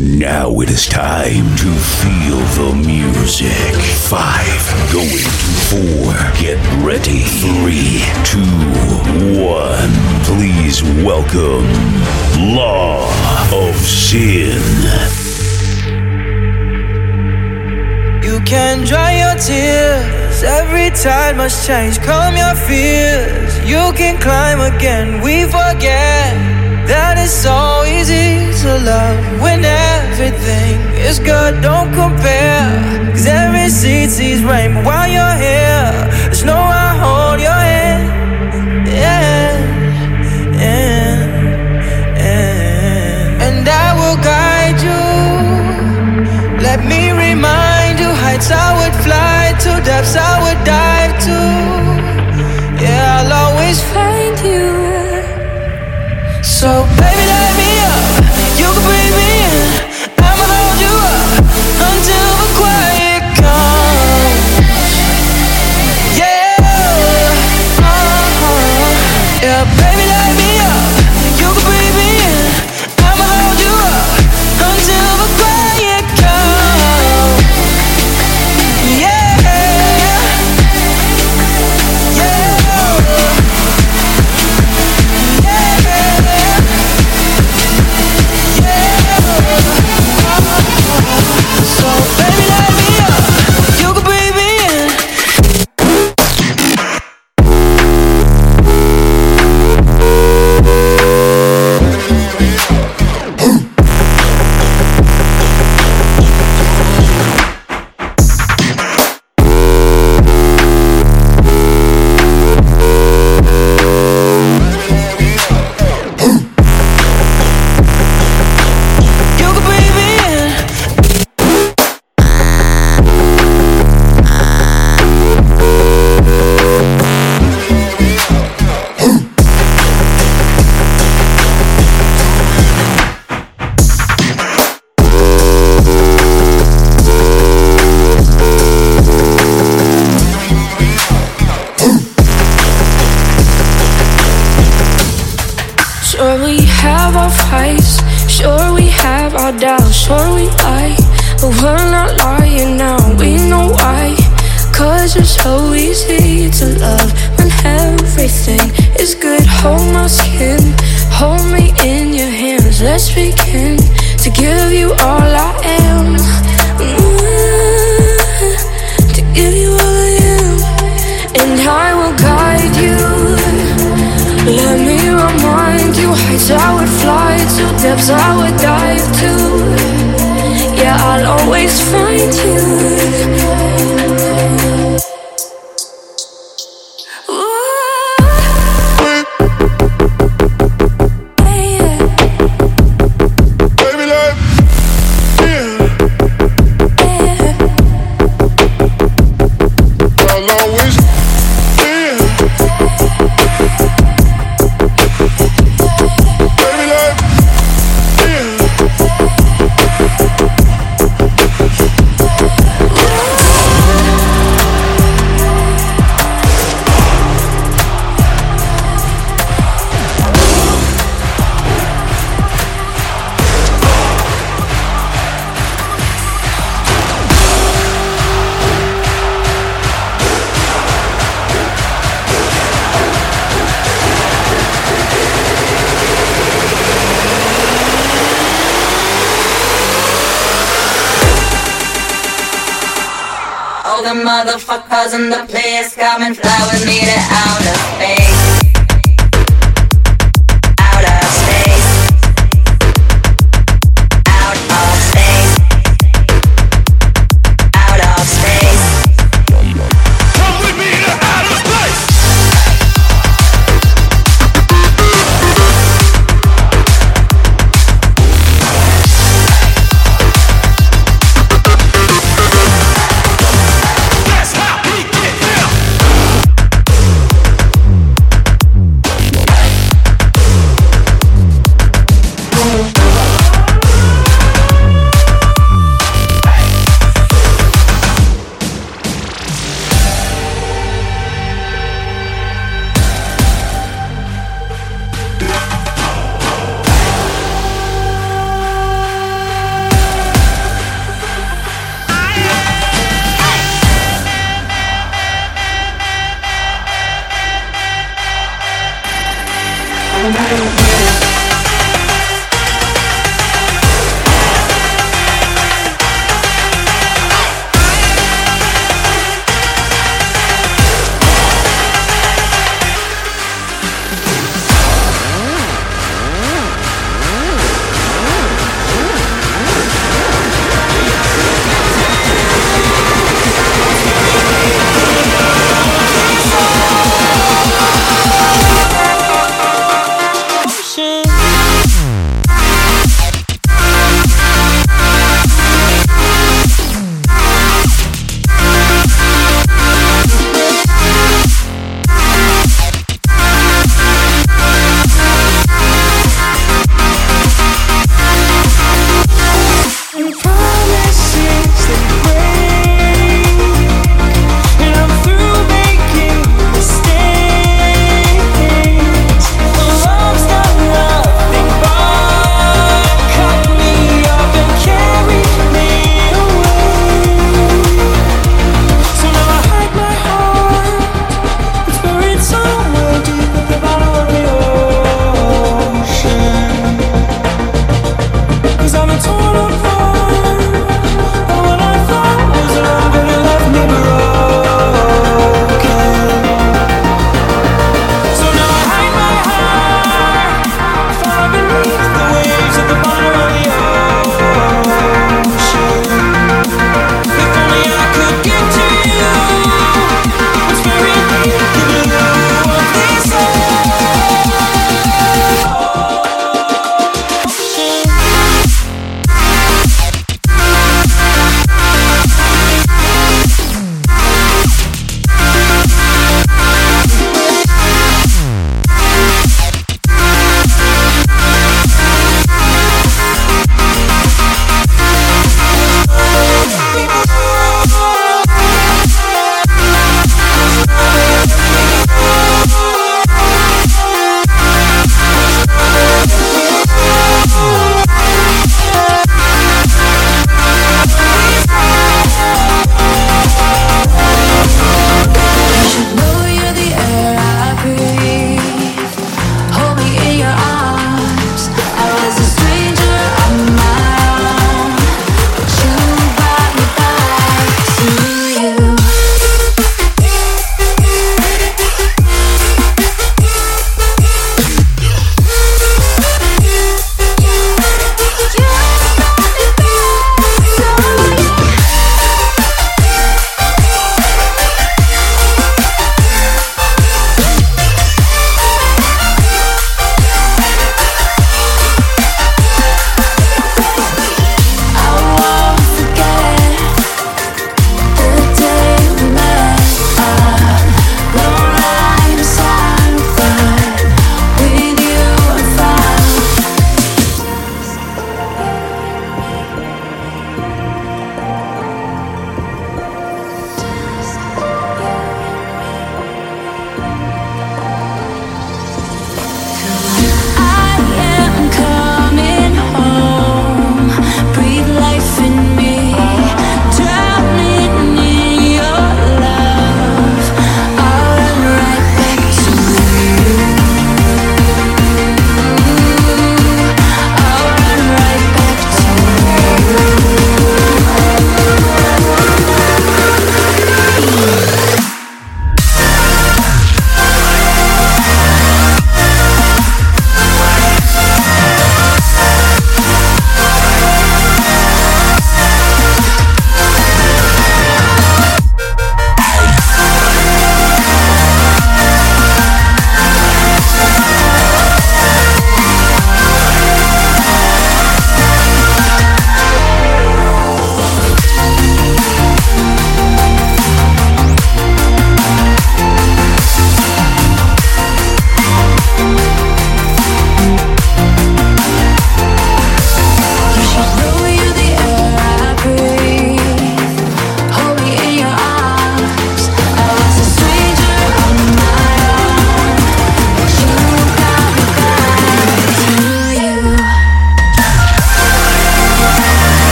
Now it is time to feel the music. Five, going to four. Get ready. Three, two, one. Please welcome Law of Sin. You can dry your tears. Every tide must change. Calm your fears. You can climb again. We forget that it's so easy to love when everything is good. Don't compare, cause every seed sees rain. But while you're here, there's no I hold your hand. Yeah, yeah, yeah. And I will guide you. Let me remind you heights I would fly to, depths I would dive to. So baby, motherfuckers in the place come and fly with me to outer space.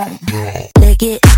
It. Lick it.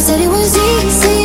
Said it was so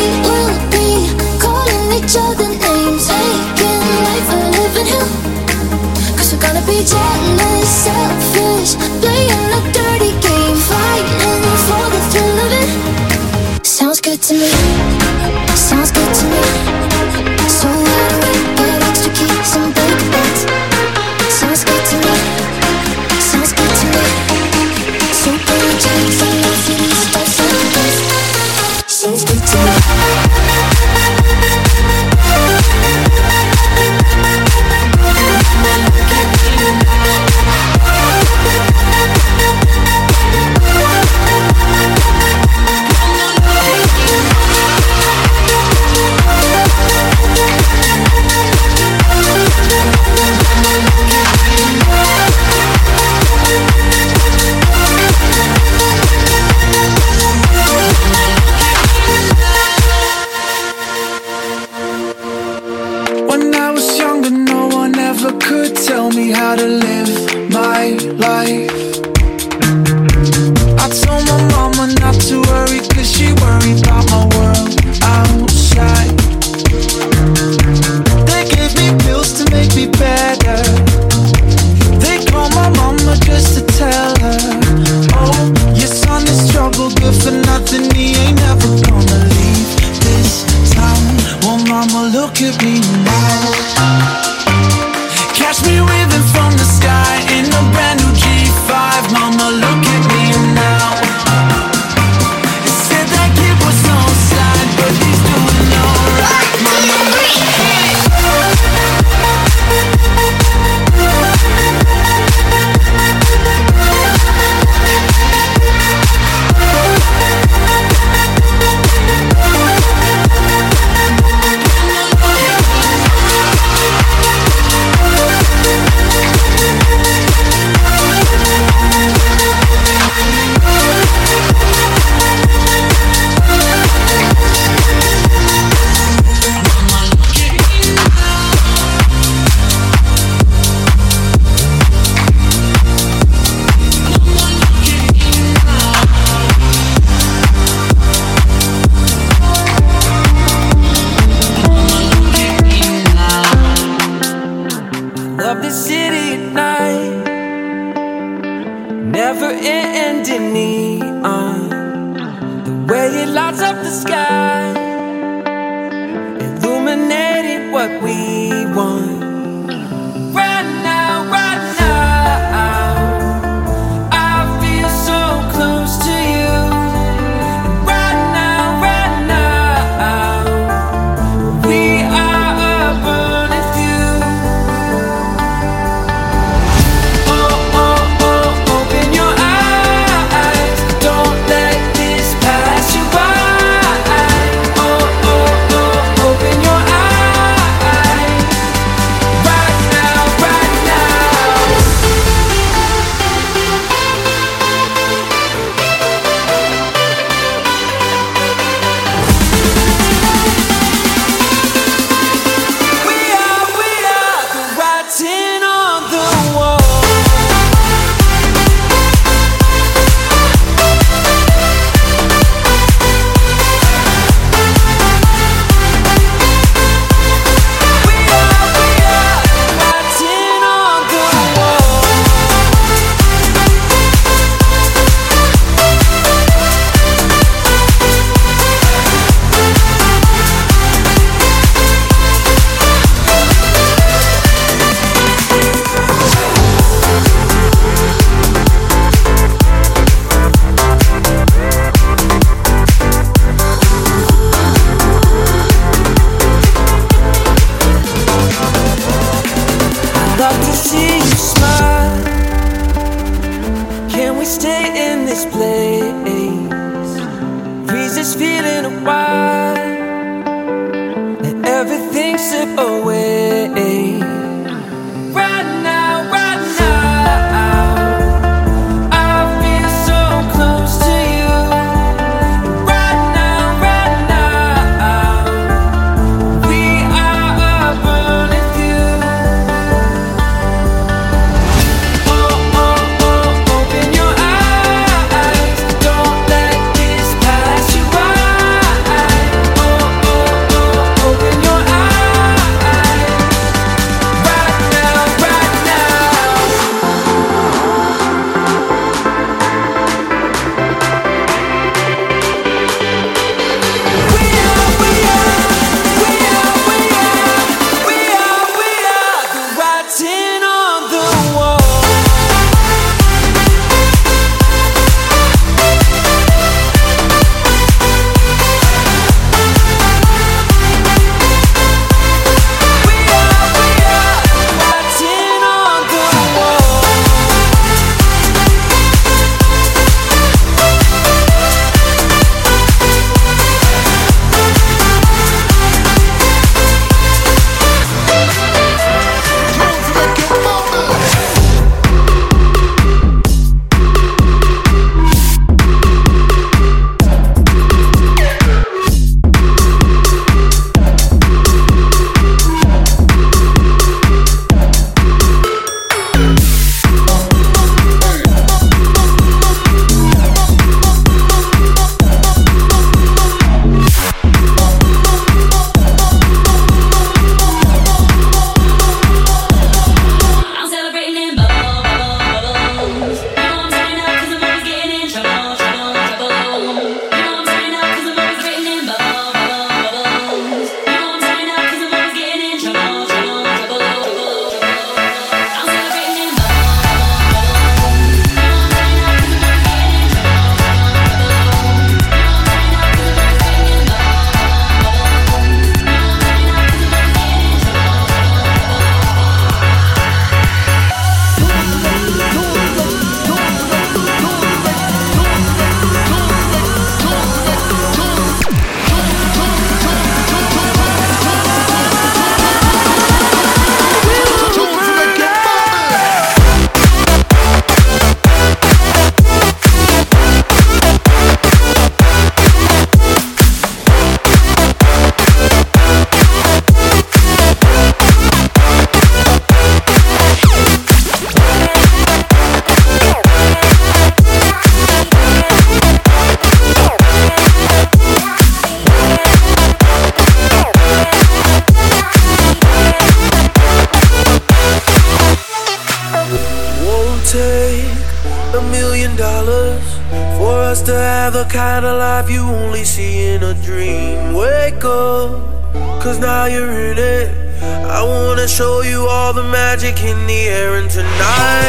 magic in the air, and tonight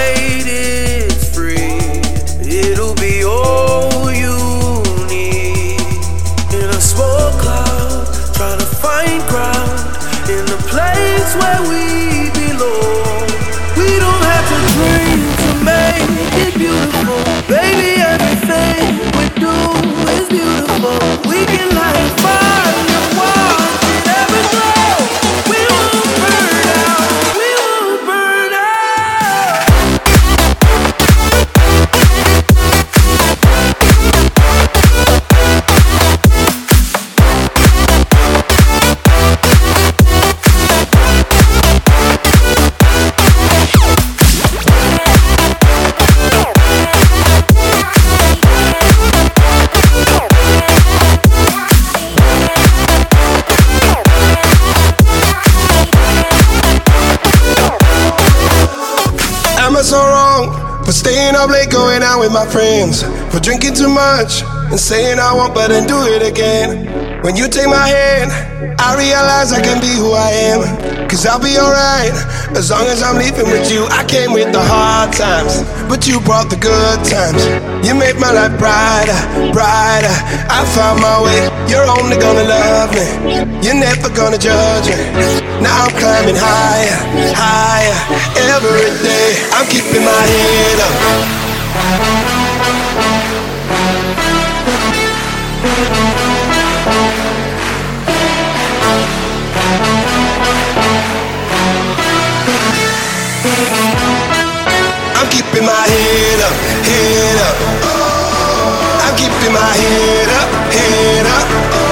and saying I won't, but then do it again? When you take my hand, I realize I can be who I am. Cause I'll be alright as long as I'm leaving with you. I came with the hard times, but you brought the good times. You made my life brighter, brighter. I found my way. You're only gonna love me. You're never gonna judge me. Now I'm climbing higher, higher every day. I'm keeping my head up. I'm keeping my head up, head up. I'm keeping my head up, head up.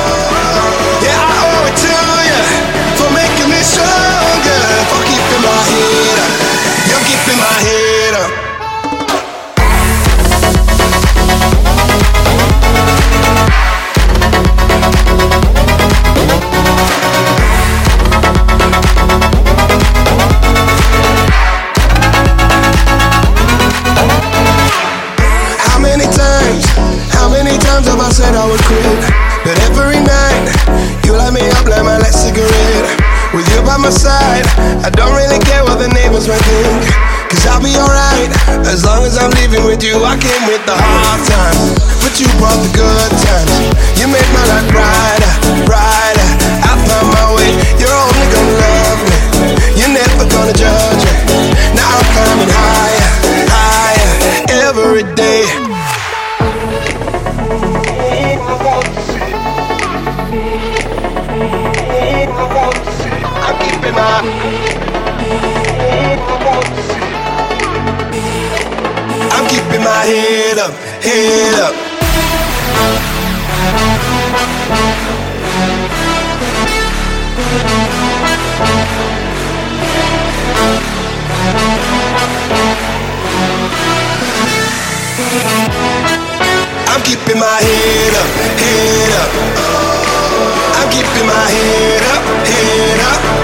Leaving with you. I came with the hard head up. I'm keeping my head up, head up. I'm keeping my head up, head up.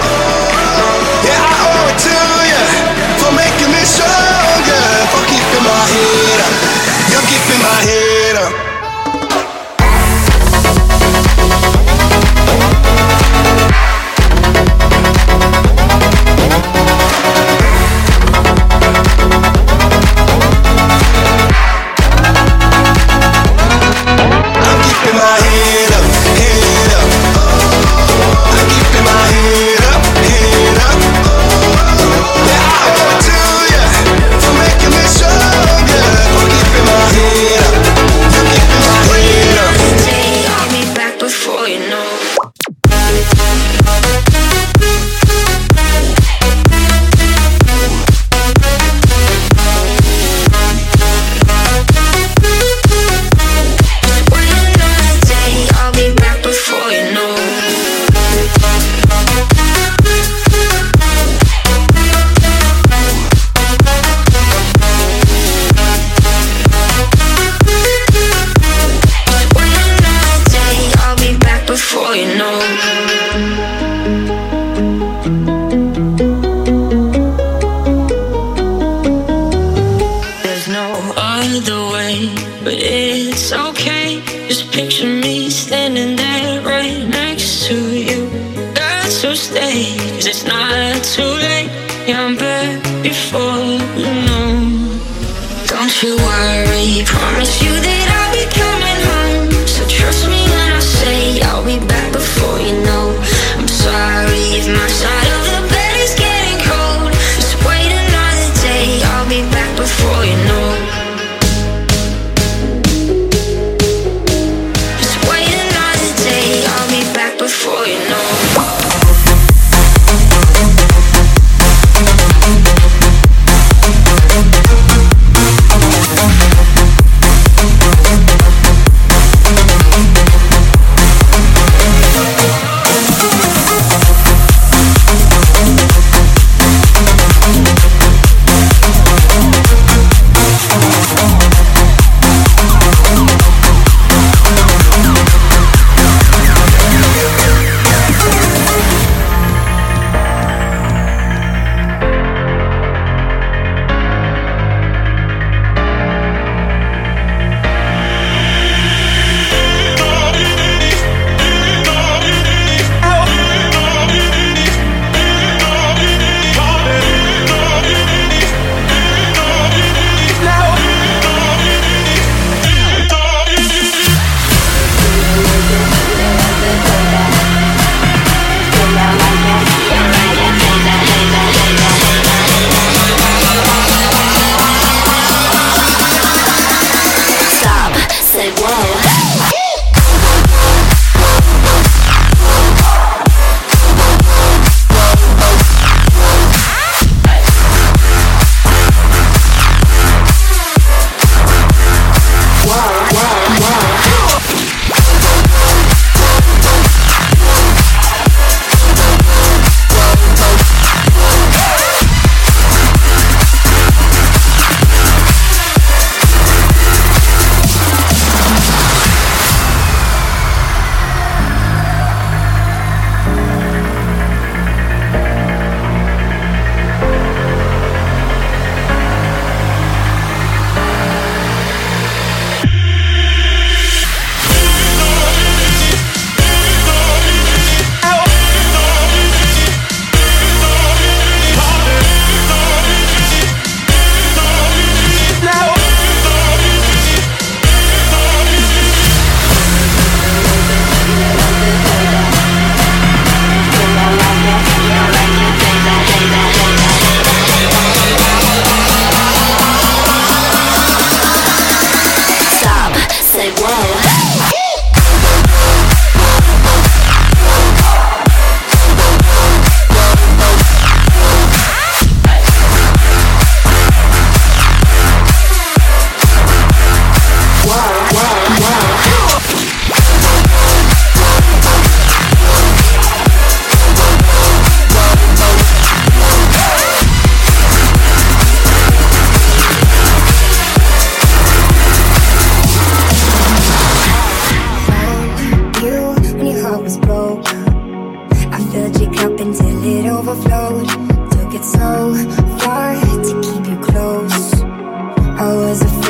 I'm back before you know. Don't you worry, promise you that.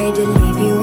afraid to leave you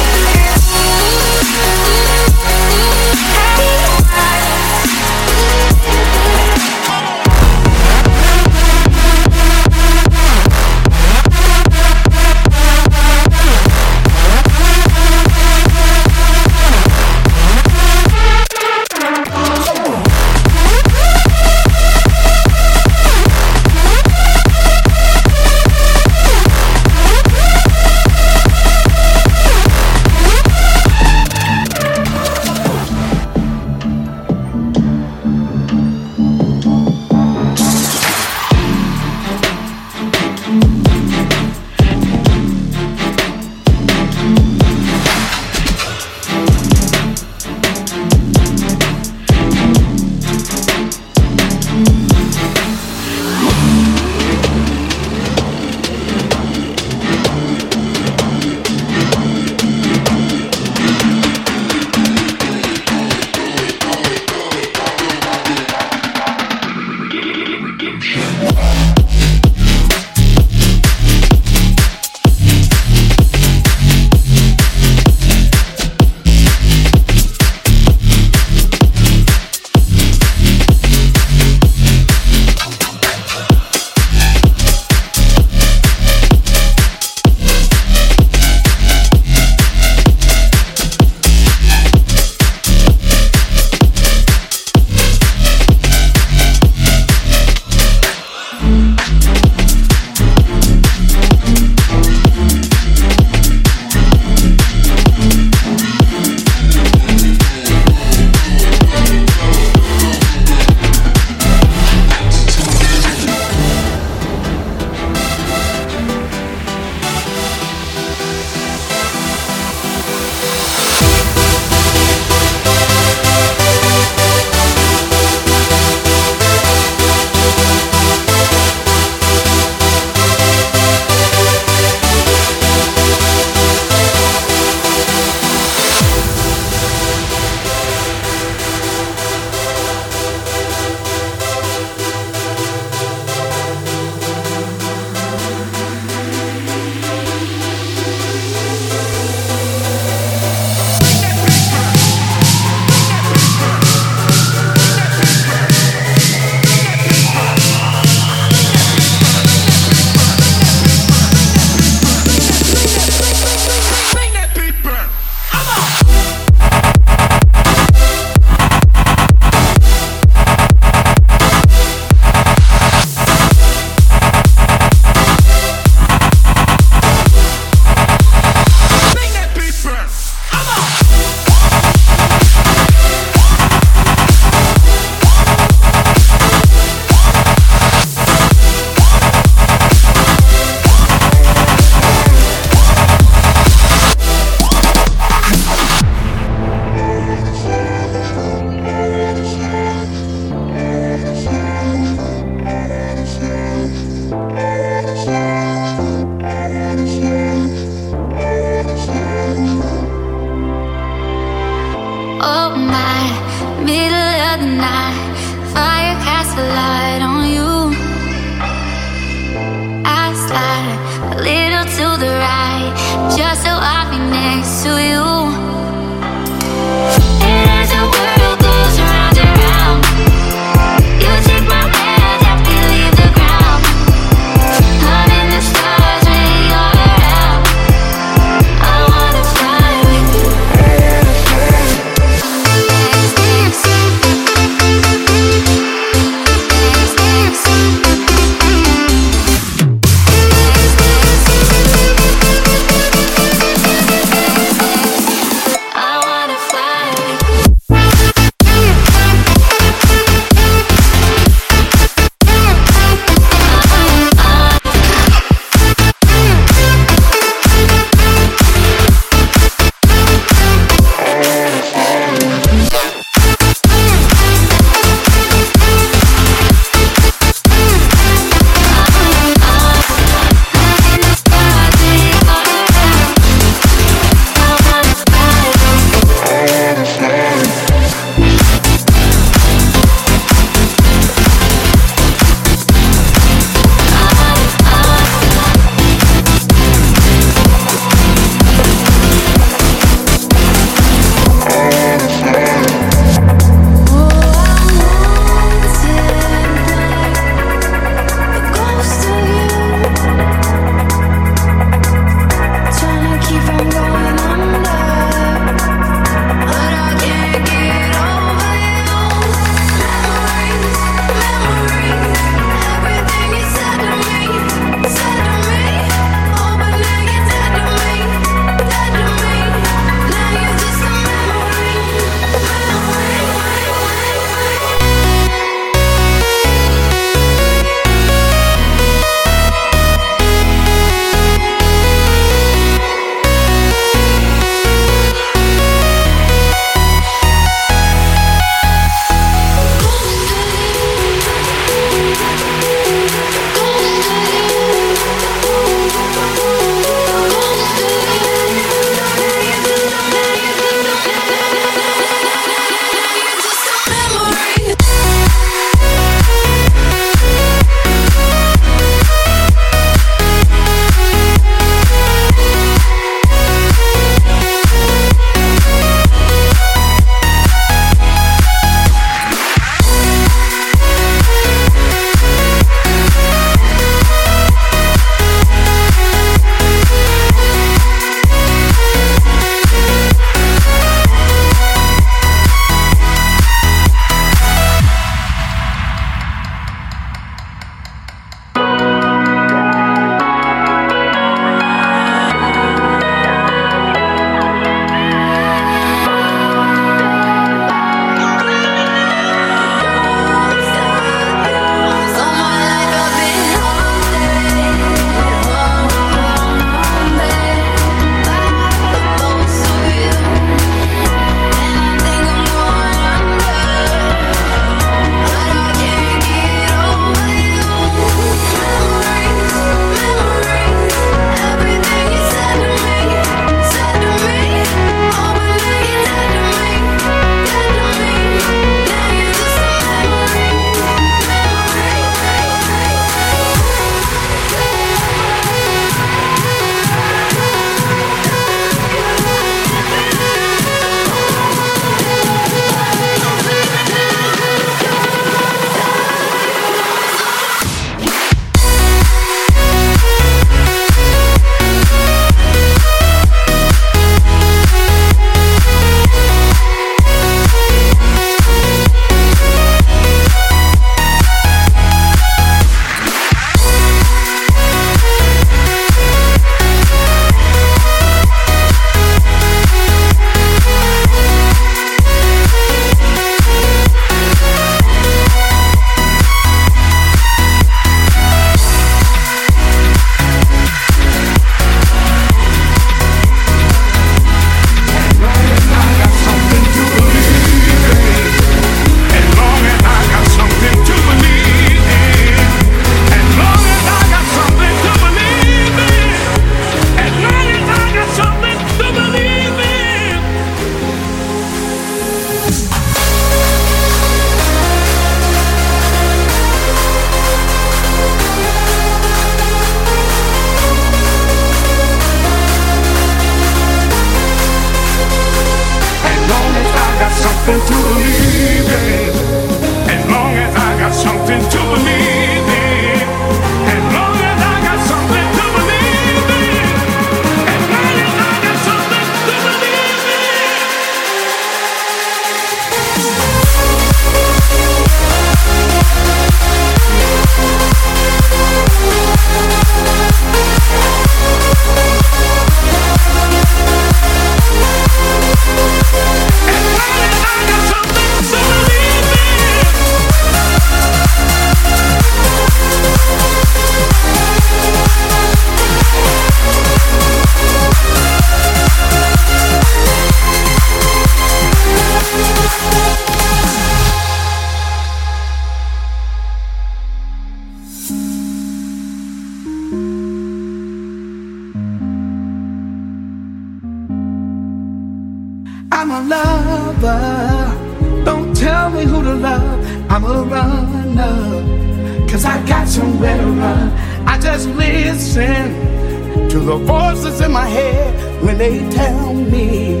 I'm a lover. Don't tell me who to love. I'm a runner. Cause I got somewhere to run. I just listen to the voices in my head when they tell me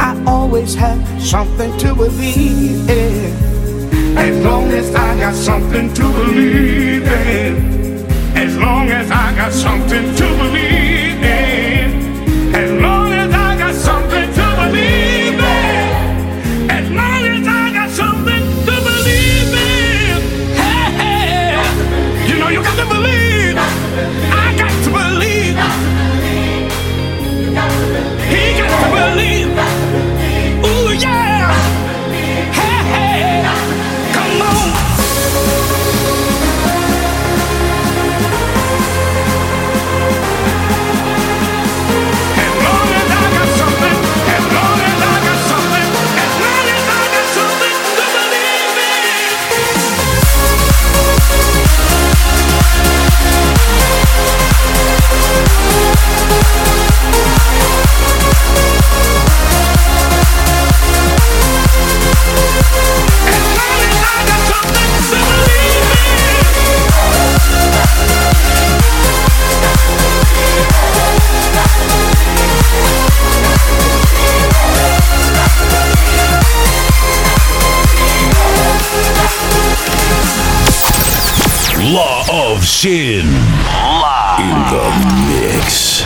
I always have something to believe in. As long as I got something to believe in. As long as I got something to believe in. Sin. Live. In the mix.